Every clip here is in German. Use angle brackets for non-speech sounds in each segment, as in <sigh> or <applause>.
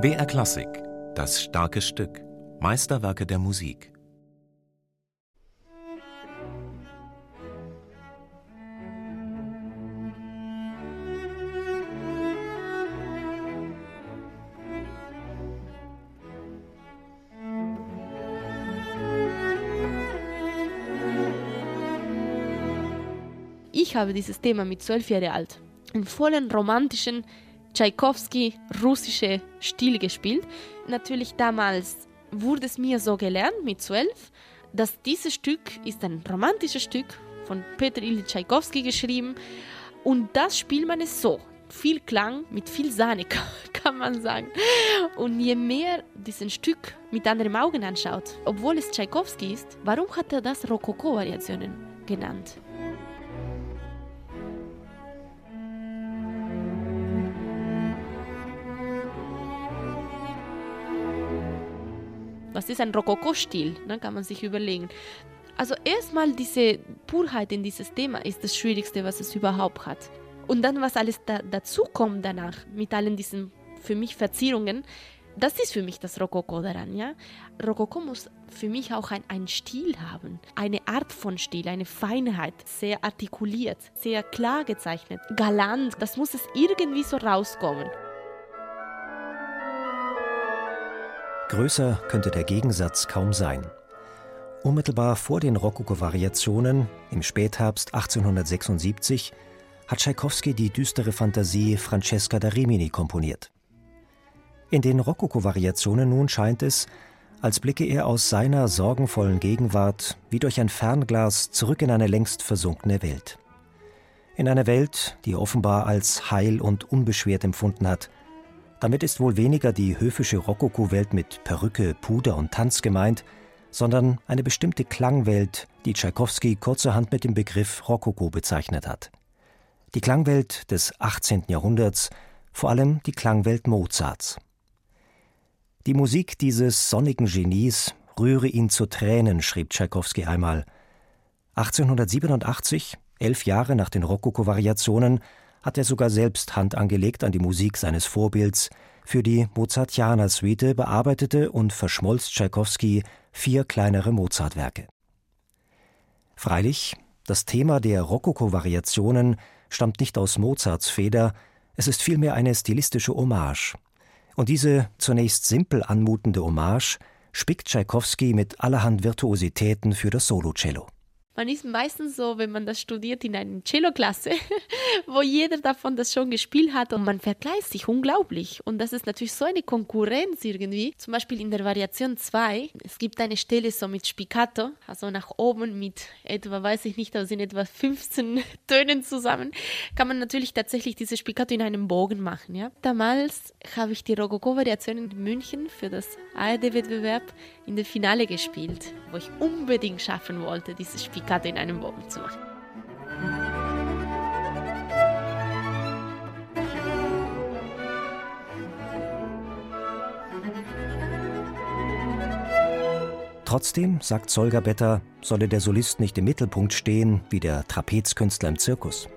BR Klassik, das starke Stück, Meisterwerke der Musik. Ich habe dieses Thema mit zwölf Jahren alt, in vollen romantischen Tschaikowski russische Stil gespielt. Natürlich damals wurde es mir so gelernt mit zwölf, dass dieses Stück ist ein romantisches Stück von Peter Ilyich Tschaikowski geschrieben und das spielt man es so. Viel Klang mit viel Sahne, <laughs> kann man sagen. Und je mehr diesen Stück mit anderen Augen anschaut, obwohl es Tschaikowski ist, warum hat er das Rokoko-Variationen genannt? Was ist ein Rokoko-Stil? Ne, kann man sich überlegen. Also erstmal diese Purheit in dieses Thema ist das Schwierigste, was es überhaupt hat. Und dann, was alles da, dazu kommt danach, mit allen diesen für mich Verzierungen, das ist für mich das Rokoko daran. Ja? Rokoko muss für mich auch ein, einen Stil haben, eine Art von Stil, eine Feinheit, sehr artikuliert, sehr klar gezeichnet, galant. Das muss es irgendwie so rauskommen. Größer könnte der Gegensatz kaum sein. Unmittelbar vor den Rokoko-Variationen im Spätherbst 1876 hat Tschaikowski die düstere Fantasie Francesca da Rimini komponiert. In den Rokoko-Variationen nun scheint es, als blicke er aus seiner sorgenvollen Gegenwart wie durch ein Fernglas zurück in eine längst versunkene Welt. In eine Welt, die er offenbar als heil und unbeschwert empfunden hat – damit ist wohl weniger die höfische Rokoko-Welt mit Perücke, Puder und Tanz gemeint, sondern eine bestimmte Klangwelt, die Tschaikowski kurzerhand mit dem Begriff Rokoko bezeichnet hat. Die Klangwelt des 18. Jahrhunderts, vor allem die Klangwelt Mozarts. Die Musik dieses sonnigen Genies rühre ihn zu Tränen, schrieb Tschaikowski einmal. 1887, elf Jahre nach den Rokoko-Variationen, hat er sogar selbst Hand angelegt an die Musik seines Vorbilds. Für die Mozartianer-Suite bearbeitete und verschmolz Tschaikowski vier kleinere Mozart-Werke. Freilich, das Thema der Rokoko-Variationen stammt nicht aus Mozarts Feder, es ist vielmehr eine stilistische Hommage. Und diese zunächst simpel anmutende Hommage spickt Tschaikowski mit allerhand Virtuositäten für das Solocello. Man ist meistens so, wenn man das studiert in einer Cello-Klasse, <laughs> wo jeder davon das schon gespielt hat und man vergleicht sich unglaublich. Und das ist natürlich so eine Konkurrenz irgendwie. Zum Beispiel in der Variation 2, es gibt eine Stelle so mit Spiccato, also nach oben mit etwa, weiß ich nicht, da sind etwa 15 <laughs> Tönen zusammen, kann man natürlich tatsächlich diese Spiccato in einem Bogen machen. Ja? Damals habe ich die Rokoko-Variation in München für das ARD-Wettbewerb in der Finale gespielt, wo ich unbedingt schaffen wollte, dieses Spiccato Picard in einem Bogen zu machen. Trotzdem, sagt Solger Better, solle der Solist nicht im Mittelpunkt stehen, wie der Trapezkünstler im Zirkus.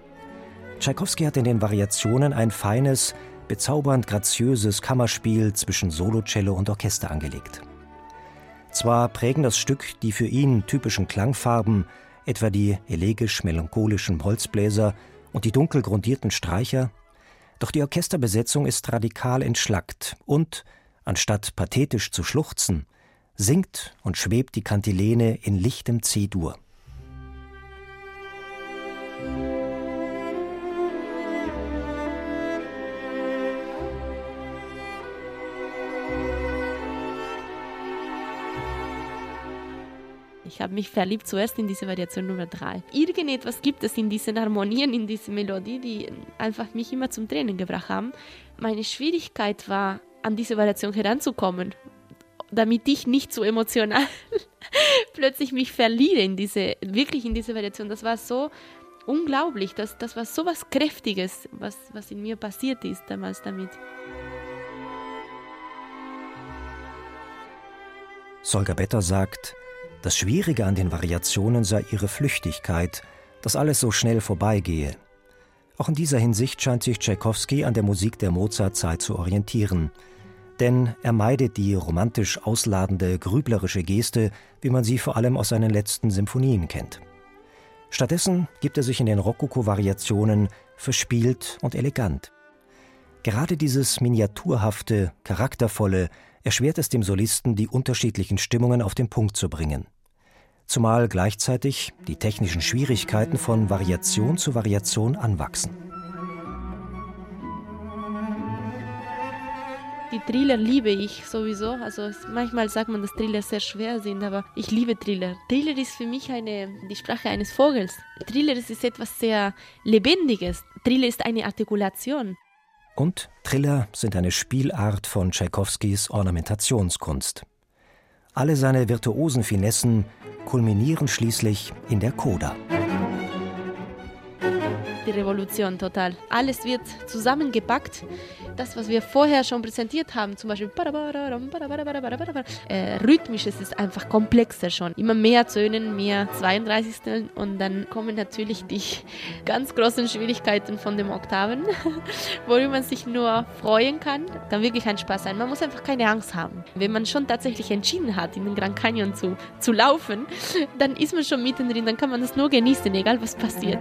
Tschaikowski hat in den Variationen ein feines, bezaubernd graziöses Kammerspiel zwischen Solocello und Orchester angelegt. Zwar prägen das Stück die für ihn typischen Klangfarben, etwa die elegisch-melancholischen Holzbläser und die dunkel grundierten Streicher, doch die Orchesterbesetzung ist radikal entschlackt und, anstatt pathetisch zu schluchzen, singt und schwebt die Kantilene in lichtem C-Dur. Ich habe mich verliebt zuerst in diese Variation Nummer 3. Irgendetwas gibt es in diesen Harmonien, in dieser Melodie, die einfach mich immer zum Tränen gebracht haben. Meine Schwierigkeit war, an diese Variation heranzukommen, damit ich nicht so emotional <laughs> plötzlich mich verliere in diese, wirklich in diese Variation. Das war so unglaublich, das, das war so was Kräftiges, was, was in mir passiert ist damals damit. Solga Better sagt, das Schwierige an den Variationen sei ihre Flüchtigkeit, dass alles so schnell vorbeigehe. Auch in dieser Hinsicht scheint sich Tschaikowski an der Musik der Mozart-Zeit zu orientieren. Denn er meidet die romantisch ausladende, grüblerische Geste, wie man sie vor allem aus seinen letzten Symphonien kennt. Stattdessen gibt er sich in den Rokoko-Variationen verspielt und elegant. Gerade dieses miniaturhafte, charaktervolle erschwert es dem Solisten, die unterschiedlichen Stimmungen auf den Punkt zu bringen. Zumal gleichzeitig die technischen Schwierigkeiten von Variation zu Variation anwachsen. Die Thriller liebe ich sowieso. Also manchmal sagt man, dass Thriller sehr schwer sind, aber ich liebe Thriller. Thriller ist für mich eine, die Sprache eines Vogels. Thriller ist etwas sehr Lebendiges. Thriller ist eine Artikulation. Und Triller sind eine Spielart von Tschaikowskis Ornamentationskunst. Alle seine virtuosen Finessen kulminieren schließlich in der Coda die Revolution total. Alles wird zusammengepackt. Das, was wir vorher schon präsentiert haben, zum Beispiel äh, rhythmisch ist es einfach komplexer schon. Immer mehr Zönen, mehr 32. Und dann kommen natürlich die ganz großen Schwierigkeiten von den Oktaven, worüber man sich nur freuen kann. Kann wirklich ein Spaß sein. Man muss einfach keine Angst haben. Wenn man schon tatsächlich entschieden hat, in den Grand Canyon zu, zu laufen, dann ist man schon mittendrin, dann kann man das nur genießen, egal was passiert.